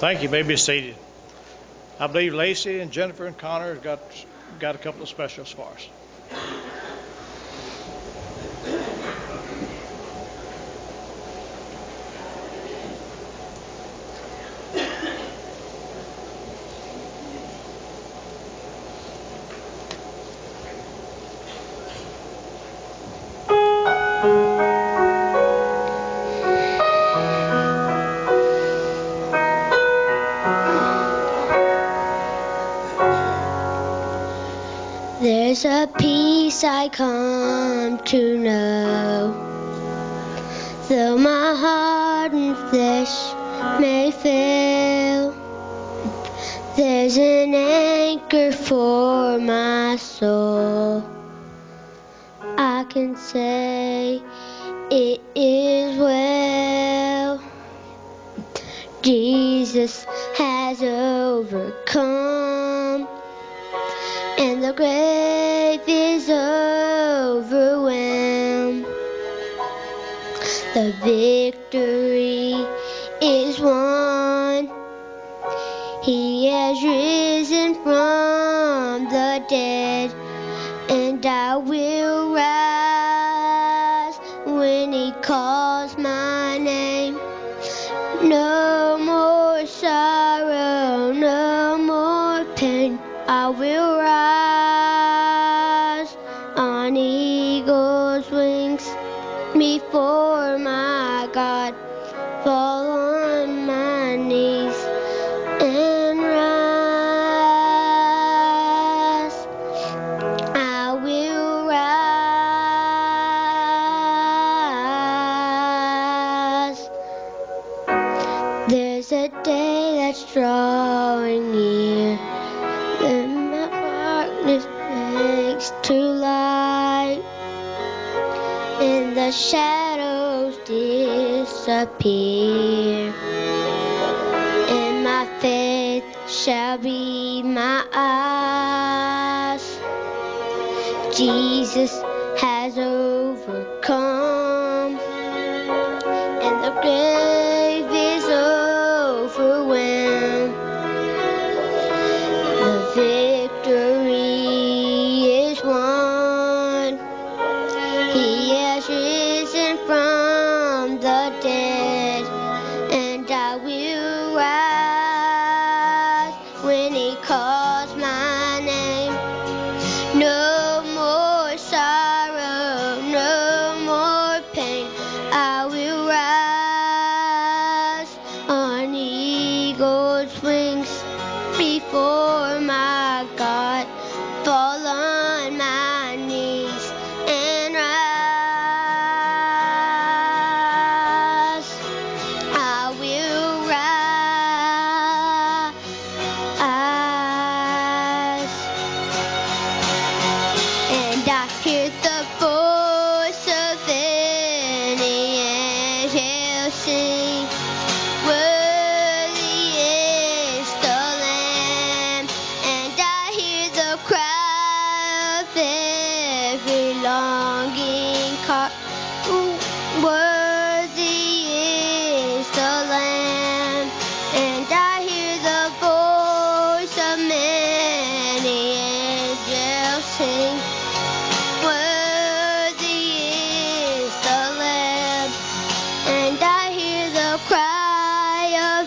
Thank you. you may be seated. I believe Lacey and Jennifer and Connor have got, got a couple of specials for us. There's a peace I come to know, though my heart. is one. He has risen from the dead.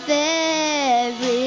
Of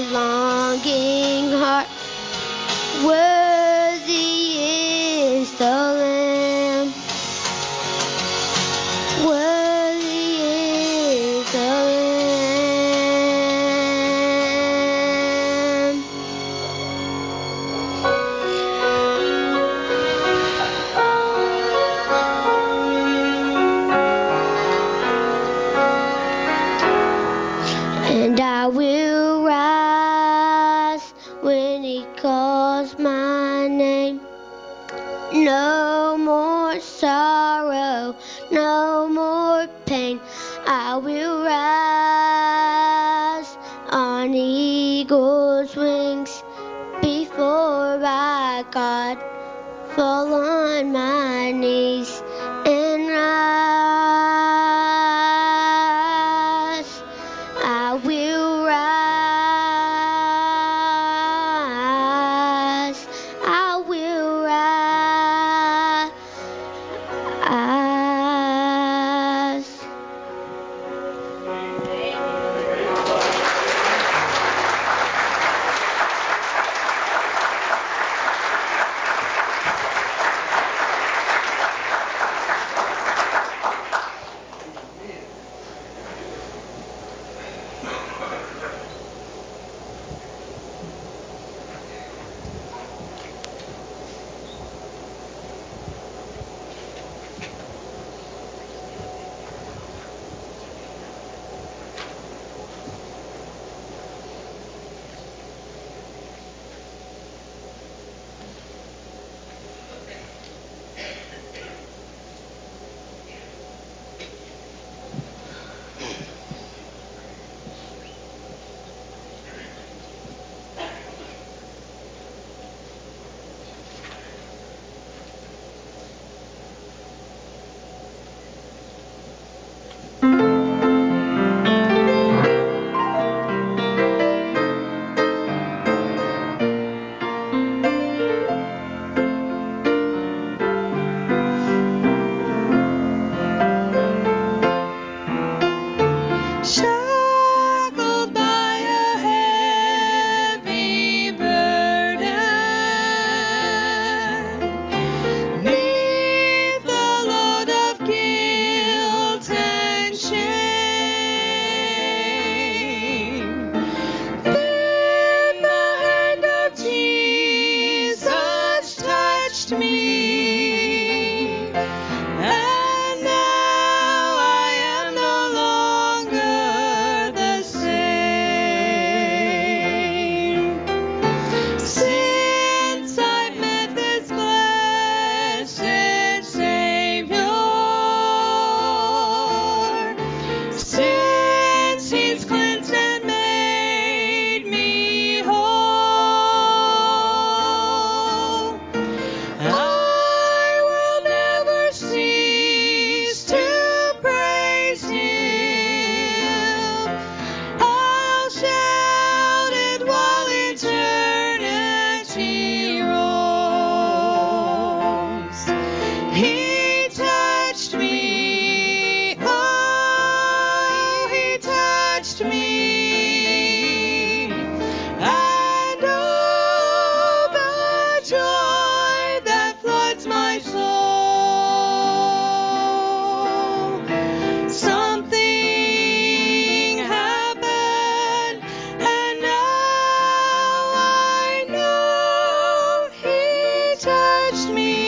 me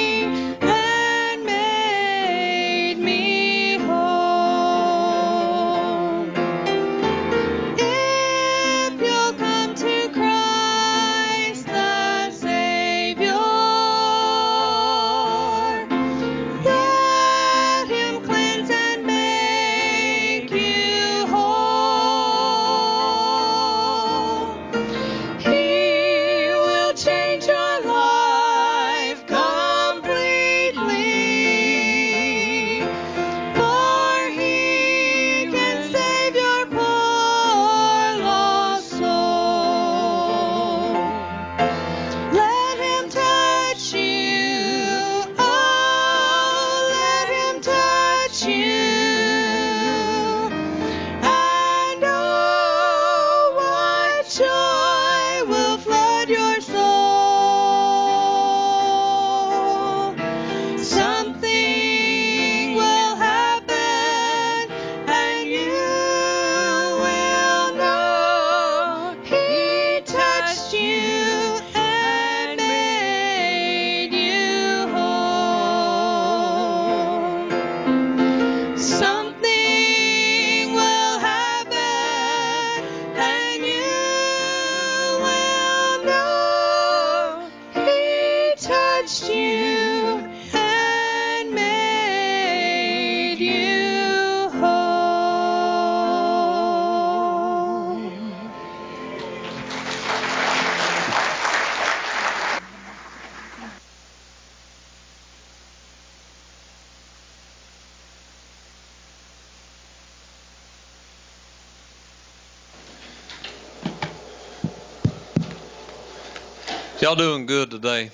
Y'all doing good today?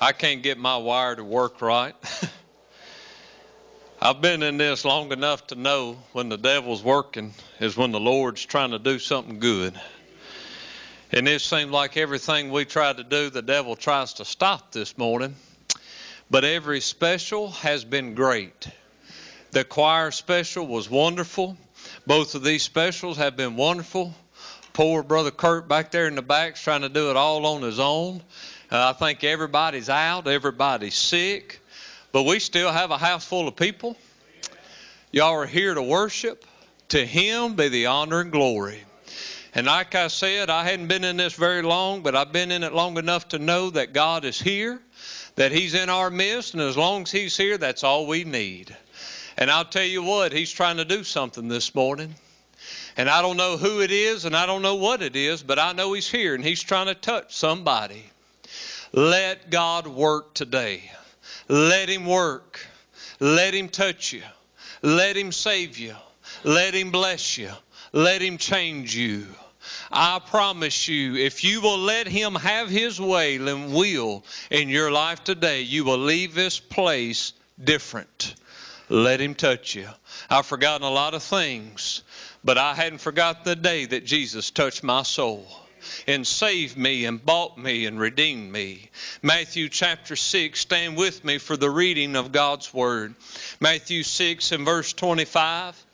I can't get my wire to work right. I've been in this long enough to know when the devil's working is when the Lord's trying to do something good. And it seems like everything we try to do, the devil tries to stop this morning. But every special has been great. The choir special was wonderful. Both of these specials have been wonderful. Poor brother Kurt back there in the back's trying to do it all on his own. Uh, I think everybody's out, everybody's sick, but we still have a house full of people. Y'all are here to worship. To Him be the honor and glory. And like I said, I hadn't been in this very long, but I've been in it long enough to know that God is here, that He's in our midst, and as long as He's here, that's all we need. And I'll tell you what, He's trying to do something this morning. And I don't know who it is and I don't know what it is, but I know He's here and He's trying to touch somebody. Let God work today. Let Him work. Let Him touch you. Let Him save you. Let Him bless you. Let Him change you. I promise you, if you will let Him have His way and will in your life today, you will leave this place different. Let Him touch you. I've forgotten a lot of things, but I hadn't forgotten the day that Jesus touched my soul and saved me and bought me and redeemed me. Matthew chapter 6, stand with me for the reading of God's Word. Matthew 6 and verse 25.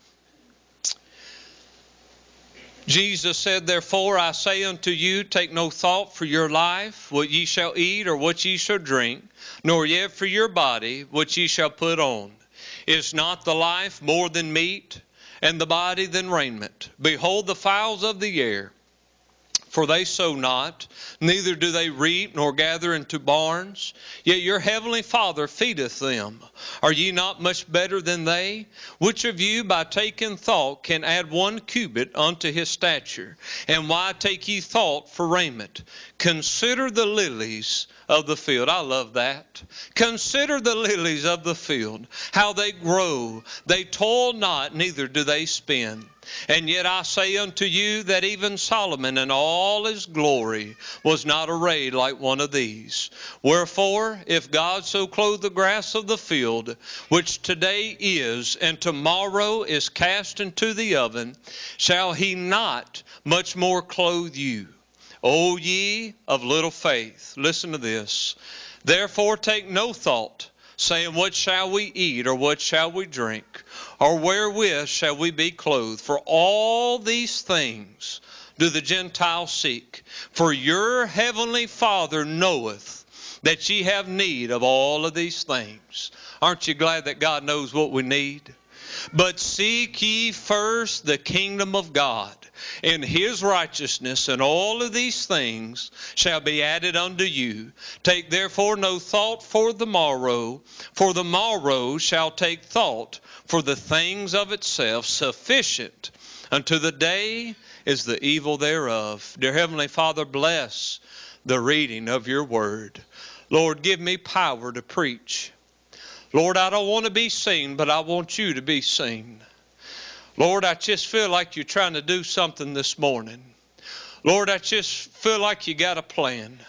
Jesus said, Therefore I say unto you, take no thought for your life, what ye shall eat or what ye shall drink, nor yet for your body, what ye shall put on. Is not the life more than meat? And the body than raiment. Behold the fowls of the air, for they sow not, neither do they reap nor gather into barns, yet your heavenly Father feedeth them. Are ye not much better than they? Which of you, by taking thought, can add one cubit unto his stature? And why take ye thought for raiment? Consider the lilies of the field. I love that. Consider the lilies of the field, how they grow. They toil not, neither do they spin. And yet I say unto you that even Solomon in all his glory was not arrayed like one of these. Wherefore, if God so clothe the grass of the field, which today is and tomorrow is cast into the oven, shall he not much more clothe you? O ye of little faith, listen to this. Therefore take no thought, saying, What shall we eat, or what shall we drink, or wherewith shall we be clothed? For all these things do the Gentiles seek. For your heavenly Father knoweth that ye have need of all of these things. Aren't you glad that God knows what we need? But seek ye first the kingdom of God and his righteousness, and all of these things shall be added unto you. Take therefore no thought for the morrow, for the morrow shall take thought for the things of itself. Sufficient unto the day is the evil thereof. Dear Heavenly Father, bless the reading of your word. Lord, give me power to preach. Lord, I don't want to be seen, but I want you to be seen. Lord, I just feel like you're trying to do something this morning. Lord, I just feel like you got a plan.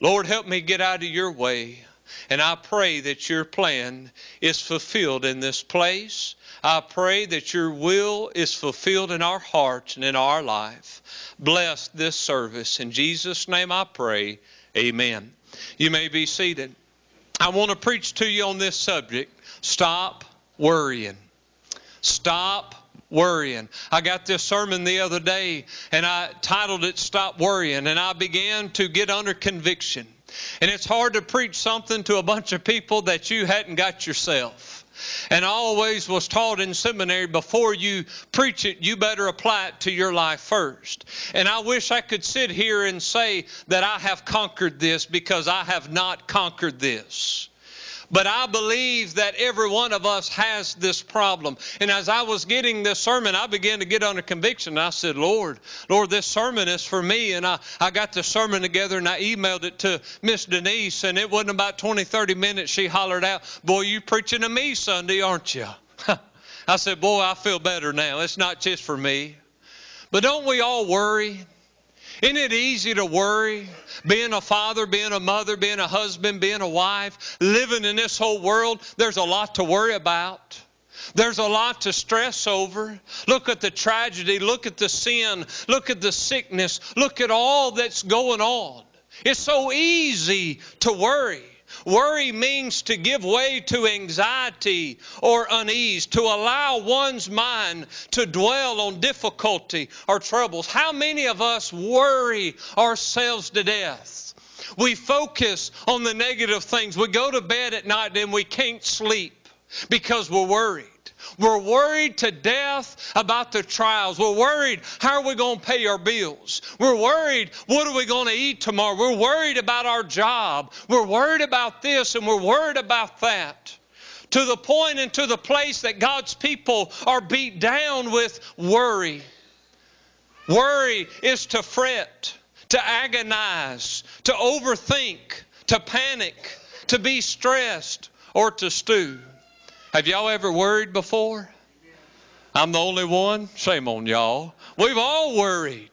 Lord, help me get out of your way. And I pray that your plan is fulfilled in this place. I pray that your will is fulfilled in our hearts and in our life. Bless this service. In Jesus' name I pray. Amen. You may be seated. I want to preach to you on this subject. Stop worrying. Stop worrying. I got this sermon the other day and I titled it Stop Worrying, and I began to get under conviction. And it's hard to preach something to a bunch of people that you hadn't got yourself. And always was taught in seminary before you preach it, you better apply it to your life first. And I wish I could sit here and say that I have conquered this because I have not conquered this. But I believe that every one of us has this problem. And as I was getting this sermon, I began to get under conviction. I said, Lord, Lord, this sermon is for me. And I, I got the sermon together and I emailed it to Miss Denise. And it wasn't about 20, 30 minutes. She hollered out, Boy, you preaching to me Sunday, aren't you? I said, Boy, I feel better now. It's not just for me. But don't we all worry? Isn't it easy to worry? Being a father, being a mother, being a husband, being a wife, living in this whole world, there's a lot to worry about. There's a lot to stress over. Look at the tragedy, look at the sin, look at the sickness, look at all that's going on. It's so easy to worry. Worry means to give way to anxiety or unease, to allow one's mind to dwell on difficulty or troubles. How many of us worry ourselves to death? We focus on the negative things. We go to bed at night and we can't sleep because we're worried. We're worried to death about the trials. We're worried, how are we going to pay our bills? We're worried, what are we going to eat tomorrow? We're worried about our job. We're worried about this and we're worried about that. To the point and to the place that God's people are beat down with worry. Worry is to fret, to agonize, to overthink, to panic, to be stressed, or to stew. Have y'all ever worried before? I'm the only one? Shame on y'all. We've all worried.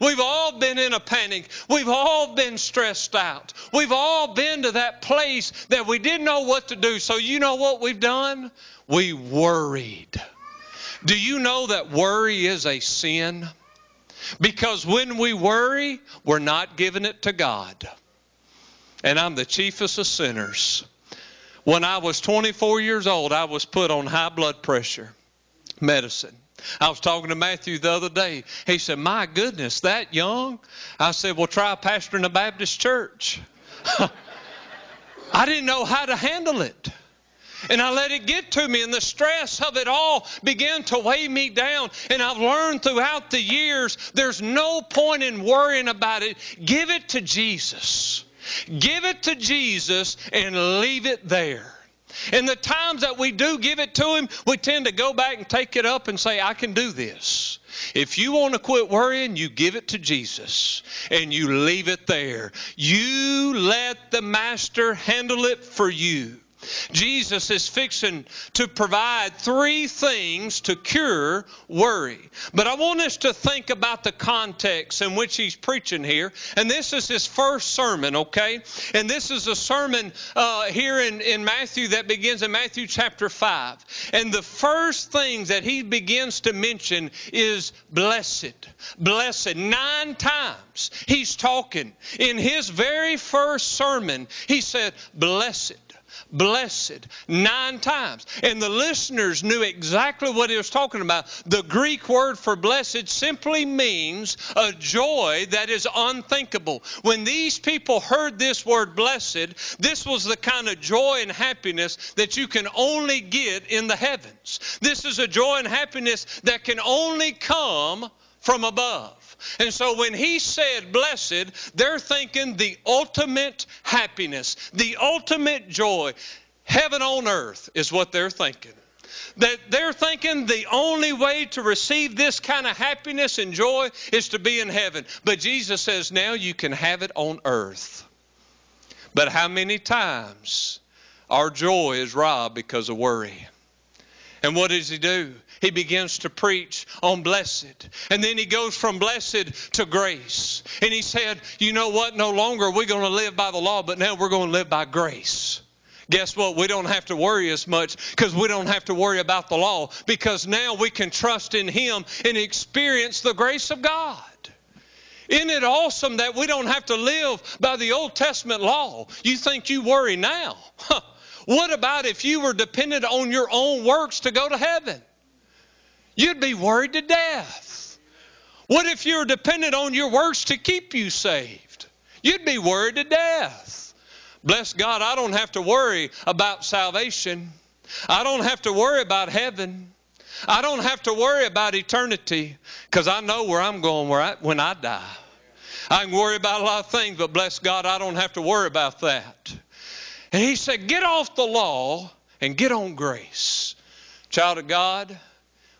We've all been in a panic. We've all been stressed out. We've all been to that place that we didn't know what to do. So, you know what we've done? We worried. Do you know that worry is a sin? Because when we worry, we're not giving it to God. And I'm the chiefest of sinners. When I was 24 years old, I was put on high blood pressure medicine. I was talking to Matthew the other day. He said, My goodness, that young? I said, Well, try pastoring a Baptist church. I didn't know how to handle it. And I let it get to me, and the stress of it all began to weigh me down. And I've learned throughout the years there's no point in worrying about it. Give it to Jesus. Give it to Jesus and leave it there. And the times that we do give it to Him, we tend to go back and take it up and say, I can do this. If you want to quit worrying, you give it to Jesus and you leave it there. You let the Master handle it for you. Jesus is fixing to provide three things to cure worry. But I want us to think about the context in which he's preaching here. And this is his first sermon, okay? And this is a sermon uh, here in, in Matthew that begins in Matthew chapter 5. And the first things that he begins to mention is blessed. Blessed. Nine times he's talking. In his very first sermon, he said, blessed blessed nine times. And the listeners knew exactly what he was talking about. The Greek word for blessed simply means a joy that is unthinkable. When these people heard this word blessed, this was the kind of joy and happiness that you can only get in the heavens. This is a joy and happiness that can only come from above. And so when he said blessed, they're thinking the ultimate happiness, the ultimate joy. Heaven on earth is what they're thinking. That they're thinking the only way to receive this kind of happiness and joy is to be in heaven. But Jesus says now you can have it on earth. But how many times our joy is robbed because of worry? And what does he do? He begins to preach on blessed. And then he goes from blessed to grace. And he said, You know what? No longer are we going to live by the law, but now we're going to live by grace. Guess what? We don't have to worry as much because we don't have to worry about the law because now we can trust in Him and experience the grace of God. Isn't it awesome that we don't have to live by the Old Testament law? You think you worry now. Huh. What about if you were dependent on your own works to go to heaven? You'd be worried to death. What if you were dependent on your works to keep you saved? You'd be worried to death. Bless God, I don't have to worry about salvation. I don't have to worry about heaven. I don't have to worry about eternity because I know where I'm going where I, when I die. I can worry about a lot of things, but bless God, I don't have to worry about that. And he said, Get off the law and get on grace. Child of God,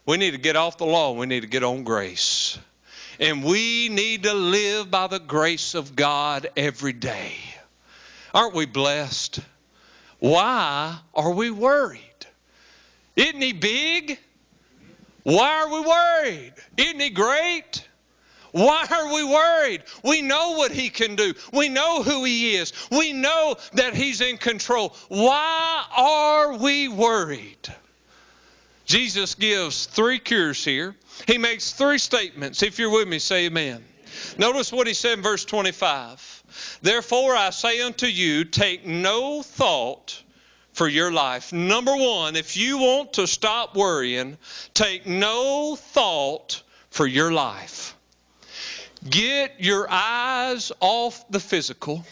we need to get off the law. We need to get on grace. And we need to live by the grace of God every day. Aren't we blessed? Why are we worried? Isn't he big? Why are we worried? Isn't he great? Why are we worried? We know what he can do. We know who he is. We know that he's in control. Why are we worried? Jesus gives three cures here. He makes three statements. If you're with me, say amen. Notice what he said in verse 25. Therefore I say unto you, take no thought for your life. Number one, if you want to stop worrying, take no thought for your life. Get your eyes off the physical.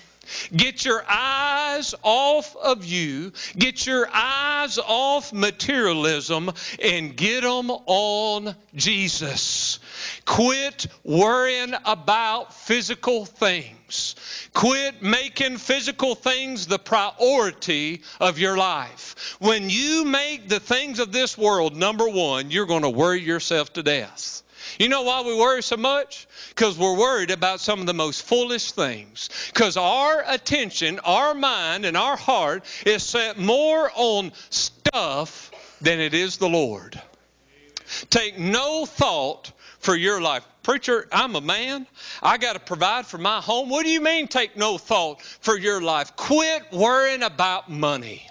Get your eyes off of you. Get your eyes off materialism and get them on Jesus. Quit worrying about physical things. Quit making physical things the priority of your life. When you make the things of this world number one, you're going to worry yourself to death. You know why we worry so much? Because we're worried about some of the most foolish things. Because our attention, our mind, and our heart is set more on stuff than it is the Lord. Take no thought for your life. Preacher, I'm a man. I got to provide for my home. What do you mean, take no thought for your life? Quit worrying about money.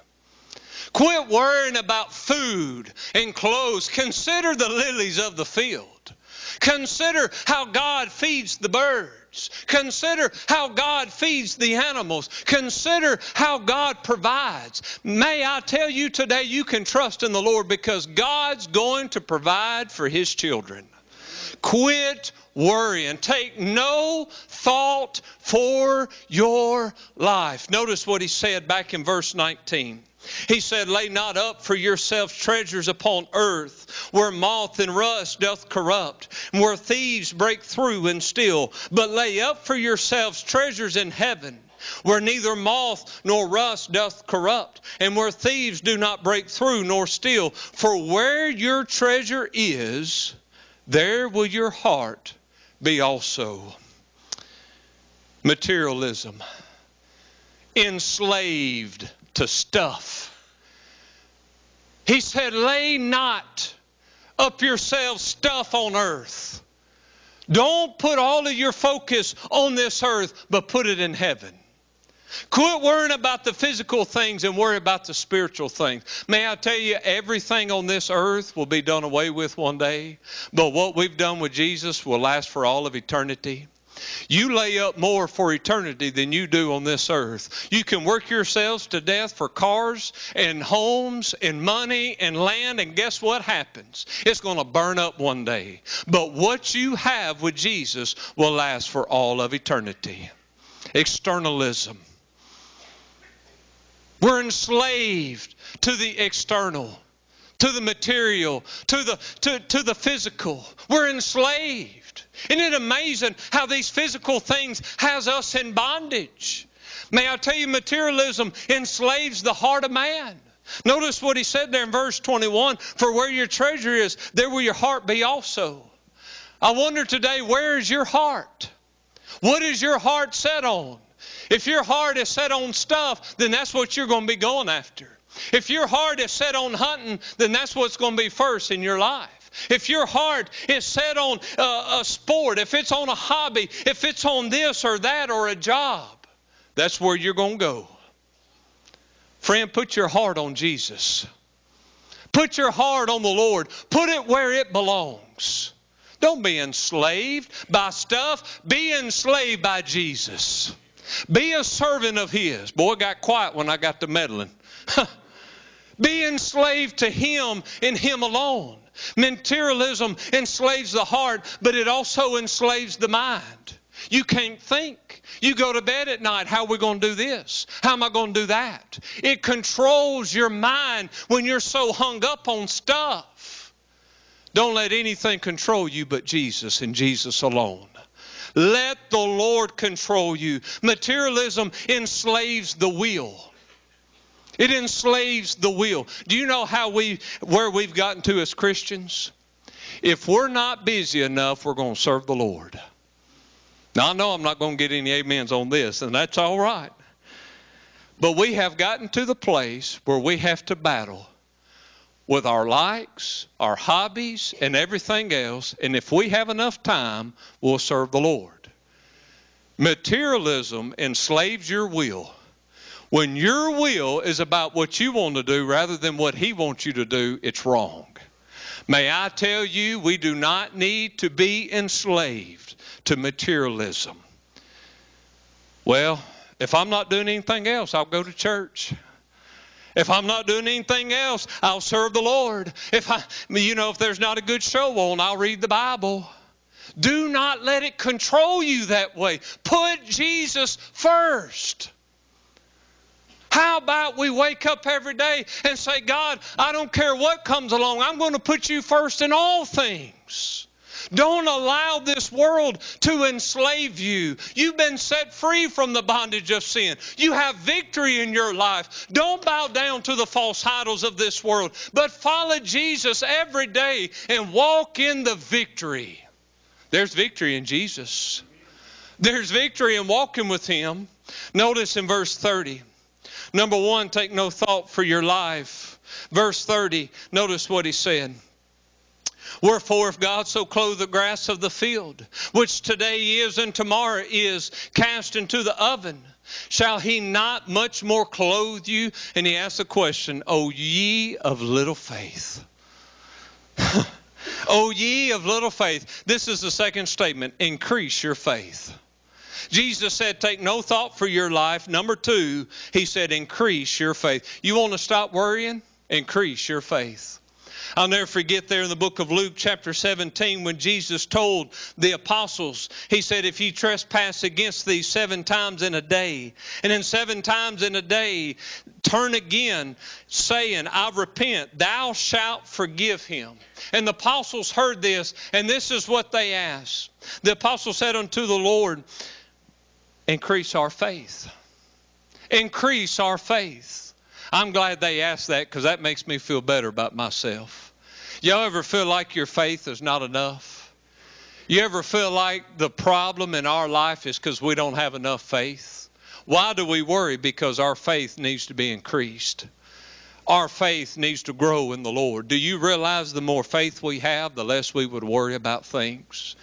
Quit worrying about food and clothes. Consider the lilies of the field. Consider how God feeds the birds. Consider how God feeds the animals. Consider how God provides. May I tell you today, you can trust in the Lord because God's going to provide for His children. Quit worrying. Take no thought for your life. Notice what He said back in verse 19. He said, Lay not up for yourselves treasures upon earth, where moth and rust doth corrupt, and where thieves break through and steal. But lay up for yourselves treasures in heaven, where neither moth nor rust doth corrupt, and where thieves do not break through nor steal. For where your treasure is, there will your heart be also. Materialism. Enslaved to stuff. He said, Lay not up yourselves stuff on earth. Don't put all of your focus on this earth, but put it in heaven. Quit worrying about the physical things and worry about the spiritual things. May I tell you, everything on this earth will be done away with one day, but what we've done with Jesus will last for all of eternity. You lay up more for eternity than you do on this earth. You can work yourselves to death for cars and homes and money and land, and guess what happens? It's going to burn up one day. But what you have with Jesus will last for all of eternity. Externalism. We're enslaved to the external, to the material, to the, to, to the physical. We're enslaved. Isn't it amazing how these physical things has us in bondage? May I tell you, materialism enslaves the heart of man. Notice what he said there in verse 21 For where your treasure is, there will your heart be also. I wonder today, where is your heart? What is your heart set on? If your heart is set on stuff, then that's what you're going to be going after. If your heart is set on hunting, then that's what's going to be first in your life. If your heart is set on a, a sport, if it's on a hobby, if it's on this or that or a job, that's where you're going to go. Friend, put your heart on Jesus. Put your heart on the Lord. Put it where it belongs. Don't be enslaved by stuff. Be enslaved by Jesus. Be a servant of His. Boy, got quiet when I got to meddling. be enslaved to Him and Him alone. Materialism enslaves the heart, but it also enslaves the mind. You can't think. You go to bed at night, how are we going to do this? How am I going to do that? It controls your mind when you're so hung up on stuff. Don't let anything control you but Jesus and Jesus alone. Let the Lord control you. Materialism enslaves the will. It enslaves the will. Do you know how we where we've gotten to as Christians? If we're not busy enough, we're going to serve the Lord. Now I know I'm not going to get any amens on this, and that's all right. But we have gotten to the place where we have to battle with our likes, our hobbies, and everything else. And if we have enough time, we'll serve the Lord. Materialism enslaves your will. When your will is about what you want to do rather than what He wants you to do, it's wrong. May I tell you, we do not need to be enslaved to materialism. Well, if I'm not doing anything else, I'll go to church. If I'm not doing anything else, I'll serve the Lord. If I, you know, if there's not a good show on, I'll read the Bible. Do not let it control you that way. Put Jesus first. How about we wake up every day and say, God, I don't care what comes along, I'm going to put you first in all things. Don't allow this world to enslave you. You've been set free from the bondage of sin. You have victory in your life. Don't bow down to the false idols of this world, but follow Jesus every day and walk in the victory. There's victory in Jesus. There's victory in walking with Him. Notice in verse 30. Number one, take no thought for your life. Verse 30, notice what he said. Wherefore, if God so clothe the grass of the field, which today is and tomorrow is cast into the oven, shall he not much more clothe you? And he asks the question, O ye of little faith. o ye of little faith. This is the second statement increase your faith. Jesus said, Take no thought for your life. Number two, he said, Increase your faith. You want to stop worrying? Increase your faith. I'll never forget there in the book of Luke, chapter 17, when Jesus told the apostles, He said, If ye trespass against thee seven times in a day, and in seven times in a day turn again, saying, I repent, thou shalt forgive him. And the apostles heard this, and this is what they asked. The apostle said unto the Lord, increase our faith. Increase our faith. I'm glad they asked that because that makes me feel better about myself. Y'all ever feel like your faith is not enough? You ever feel like the problem in our life is because we don't have enough faith? Why do we worry? Because our faith needs to be increased. Our faith needs to grow in the Lord. Do you realize the more faith we have, the less we would worry about things?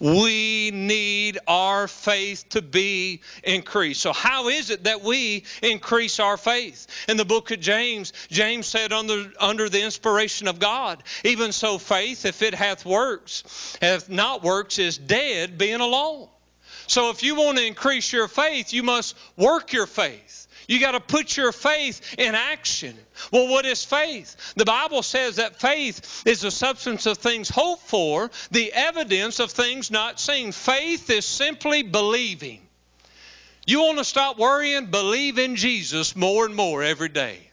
We need our faith to be increased. So, how is it that we increase our faith? In the book of James, James said, under, under the inspiration of God, even so, faith, if it hath works, hath not works, is dead, being alone. So, if you want to increase your faith, you must work your faith. You got to put your faith in action. Well, what is faith? The Bible says that faith is the substance of things hoped for, the evidence of things not seen. Faith is simply believing. You want to stop worrying? Believe in Jesus more and more every day.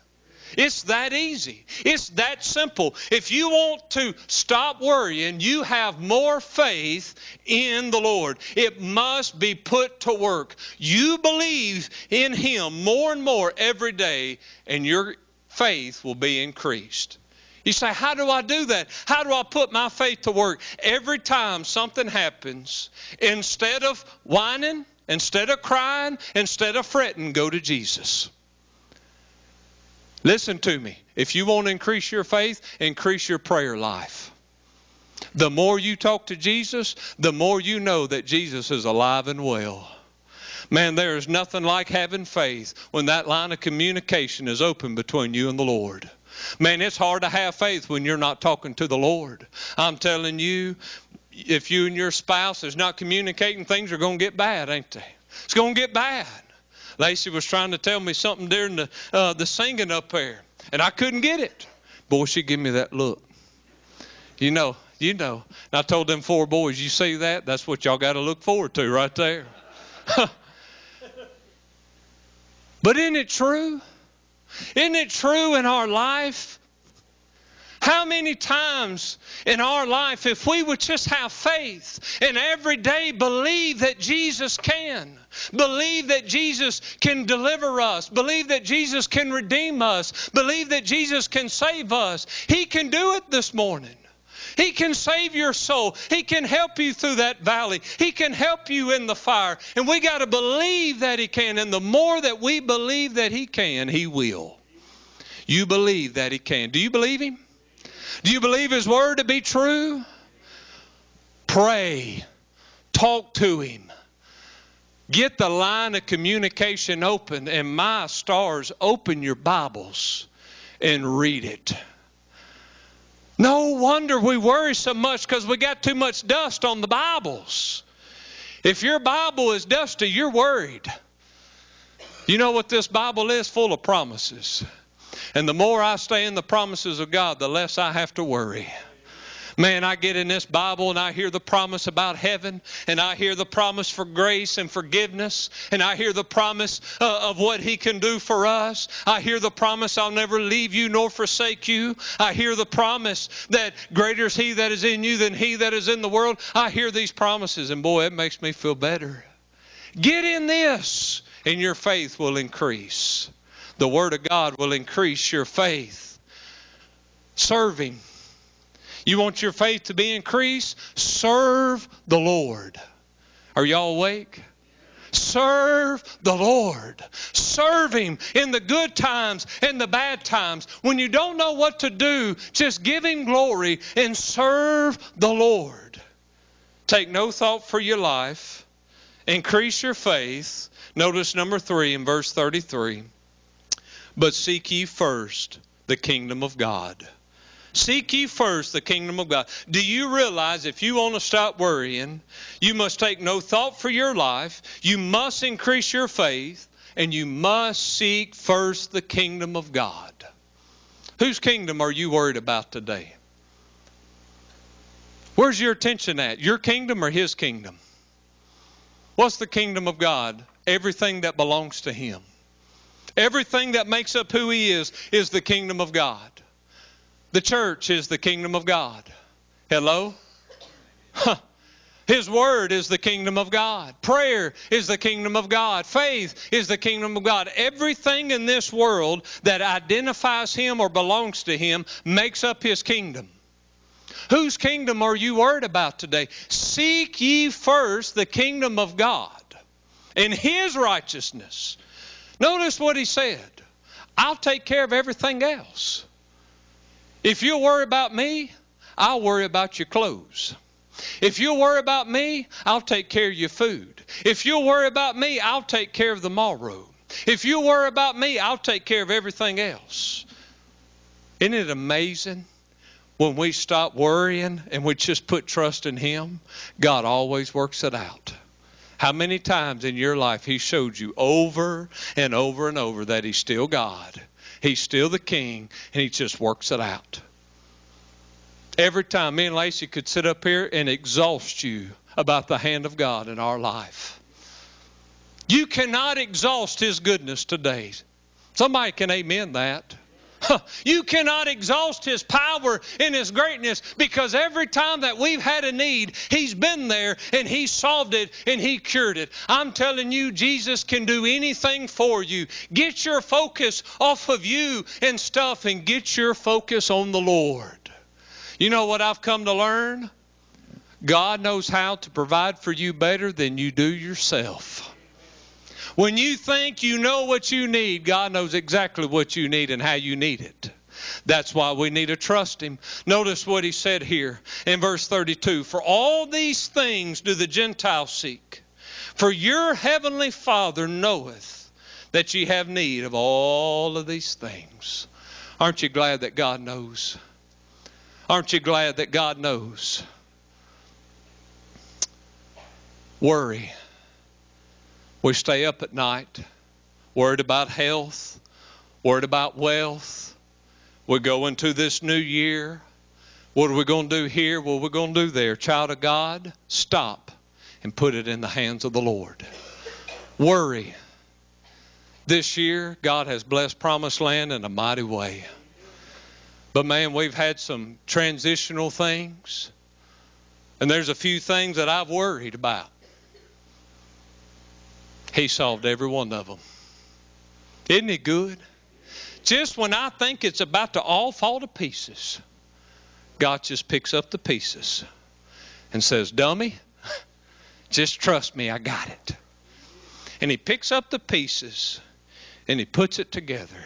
It's that easy. It's that simple. If you want to stop worrying, you have more faith in the Lord. It must be put to work. You believe in Him more and more every day, and your faith will be increased. You say, How do I do that? How do I put my faith to work? Every time something happens, instead of whining, instead of crying, instead of fretting, go to Jesus. Listen to me. If you want to increase your faith, increase your prayer life. The more you talk to Jesus, the more you know that Jesus is alive and well. Man, there is nothing like having faith when that line of communication is open between you and the Lord. Man, it's hard to have faith when you're not talking to the Lord. I'm telling you, if you and your spouse is not communicating, things are going to get bad, ain't they? It's going to get bad. Lacey was trying to tell me something during the uh, the singing up there, and I couldn't get it. Boy, she give me that look. You know, you know. And I told them four boys, you see that? That's what y'all got to look forward to right there. but isn't it true? Isn't it true in our life? How many times in our life, if we would just have faith and every day believe that Jesus can, believe that Jesus can deliver us, believe that Jesus can redeem us, believe that Jesus can save us, He can do it this morning. He can save your soul. He can help you through that valley. He can help you in the fire. And we got to believe that He can. And the more that we believe that He can, He will. You believe that He can. Do you believe Him? Do you believe His Word to be true? Pray. Talk to Him. Get the line of communication open. And my stars, open your Bibles and read it. No wonder we worry so much because we got too much dust on the Bibles. If your Bible is dusty, you're worried. You know what this Bible is? Full of promises. And the more I stay in the promises of God, the less I have to worry. Man, I get in this Bible and I hear the promise about heaven, and I hear the promise for grace and forgiveness, and I hear the promise uh, of what He can do for us. I hear the promise, I'll never leave you nor forsake you. I hear the promise that greater is He that is in you than He that is in the world. I hear these promises, and boy, it makes me feel better. Get in this, and your faith will increase. The Word of God will increase your faith. Serving. You want your faith to be increased? Serve the Lord. Are y'all awake? Serve the Lord. Serve Him in the good times and the bad times. When you don't know what to do, just give Him glory and serve the Lord. Take no thought for your life. Increase your faith. Notice number three in verse 33. But seek ye first the kingdom of God. Seek ye first the kingdom of God. Do you realize if you want to stop worrying, you must take no thought for your life, you must increase your faith, and you must seek first the kingdom of God? Whose kingdom are you worried about today? Where's your attention at? Your kingdom or His kingdom? What's the kingdom of God? Everything that belongs to Him. Everything that makes up who He is is the kingdom of God. The church is the kingdom of God. Hello? Huh. His word is the kingdom of God. Prayer is the kingdom of God. Faith is the kingdom of God. Everything in this world that identifies Him or belongs to Him makes up His kingdom. Whose kingdom are you worried about today? Seek ye first the kingdom of God and His righteousness. Notice what He said I'll take care of everything else. If you'll worry about me, I'll worry about your clothes. If you'll worry about me, I'll take care of your food. If you'll worry about me, I'll take care of the morrow. If you worry about me, I'll take care of everything else. Isn't it amazing? When we stop worrying and we just put trust in Him, God always works it out. How many times in your life He showed you over and over and over that He's still God He's still the king, and he just works it out. Every time me and Lacey could sit up here and exhaust you about the hand of God in our life. You cannot exhaust his goodness today. Somebody can amen that. You cannot exhaust His power and His greatness because every time that we've had a need, He's been there and He solved it and He cured it. I'm telling you, Jesus can do anything for you. Get your focus off of you and stuff and get your focus on the Lord. You know what I've come to learn? God knows how to provide for you better than you do yourself. When you think you know what you need, God knows exactly what you need and how you need it. That's why we need to trust Him. Notice what He said here in verse 32 For all these things do the Gentiles seek, for your heavenly Father knoweth that ye have need of all of these things. Aren't you glad that God knows? Aren't you glad that God knows? Worry. We stay up at night, worried about health, worried about wealth. We go into this new year. What are we going to do here? What are we going to do there? Child of God, stop and put it in the hands of the Lord. Worry. This year, God has blessed Promised Land in a mighty way. But man, we've had some transitional things, and there's a few things that I've worried about. He solved every one of them. Isn't he good? Just when I think it's about to all fall to pieces, God just picks up the pieces and says, Dummy, just trust me, I got it. And he picks up the pieces and he puts it together.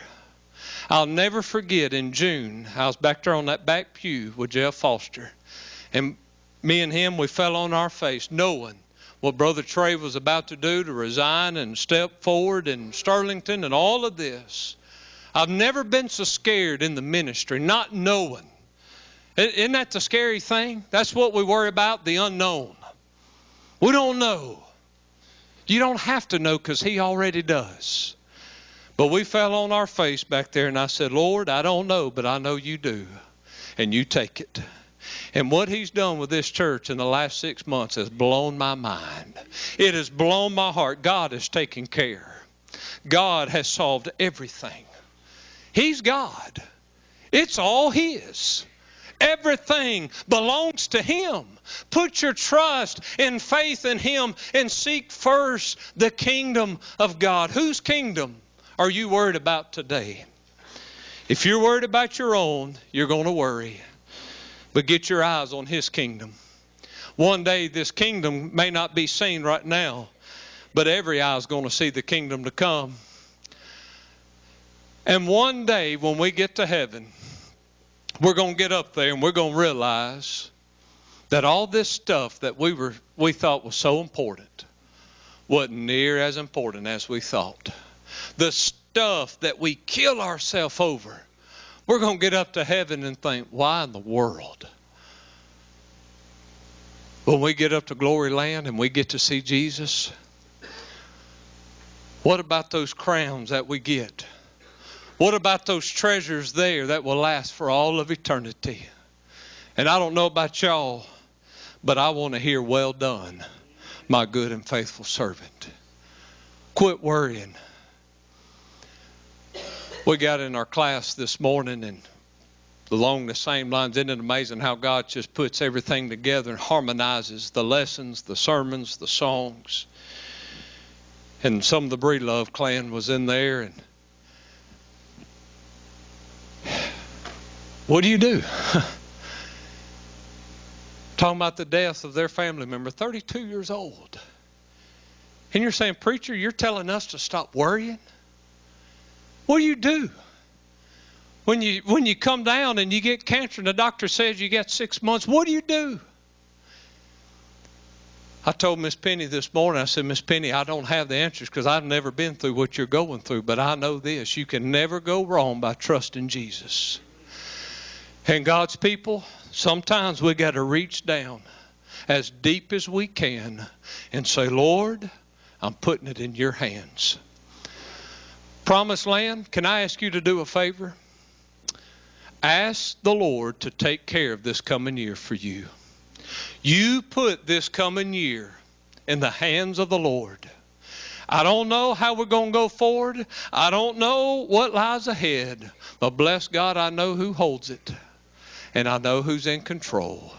I'll never forget in June, I was back there on that back pew with Jeff Foster. And me and him, we fell on our face, knowing what Brother Trey was about to do to resign and step forward in Sterlington and all of this. I've never been so scared in the ministry, not knowing. Isn't that the scary thing? That's what we worry about the unknown. We don't know. You don't have to know because He already does. But we fell on our face back there, and I said, Lord, I don't know, but I know you do. And you take it. And what he's done with this church in the last six months has blown my mind. It has blown my heart. God has taken care. God has solved everything. He's God. It's all His. Everything belongs to Him. Put your trust and faith in Him and seek first the kingdom of God. Whose kingdom are you worried about today? If you're worried about your own, you're going to worry. But get your eyes on His kingdom. One day, this kingdom may not be seen right now, but every eye is going to see the kingdom to come. And one day, when we get to heaven, we're going to get up there and we're going to realize that all this stuff that we were we thought was so important wasn't near as important as we thought. The stuff that we kill ourselves over we're going to get up to heaven and think, why in the world? When we get up to glory land and we get to see Jesus, what about those crowns that we get? What about those treasures there that will last for all of eternity? And I don't know about y'all, but I want to hear, well done, my good and faithful servant. Quit worrying we got in our class this morning and along the same lines, isn't it amazing how God just puts everything together and harmonizes the lessons, the sermons, the songs? And some of the Breedlove clan was in there and what do you do? Talking about the death of their family member, 32 years old. And you're saying, Preacher, you're telling us to stop worrying? What do you do? When you when you come down and you get cancer and the doctor says you got six months, what do you do? I told Miss Penny this morning, I said, Miss Penny, I don't have the answers because I've never been through what you're going through, but I know this. You can never go wrong by trusting Jesus. And God's people, sometimes we got to reach down as deep as we can and say, Lord, I'm putting it in your hands. Promised land, can I ask you to do a favor? Ask the Lord to take care of this coming year for you. You put this coming year in the hands of the Lord. I don't know how we're going to go forward. I don't know what lies ahead. But bless God, I know who holds it. And I know who's in control.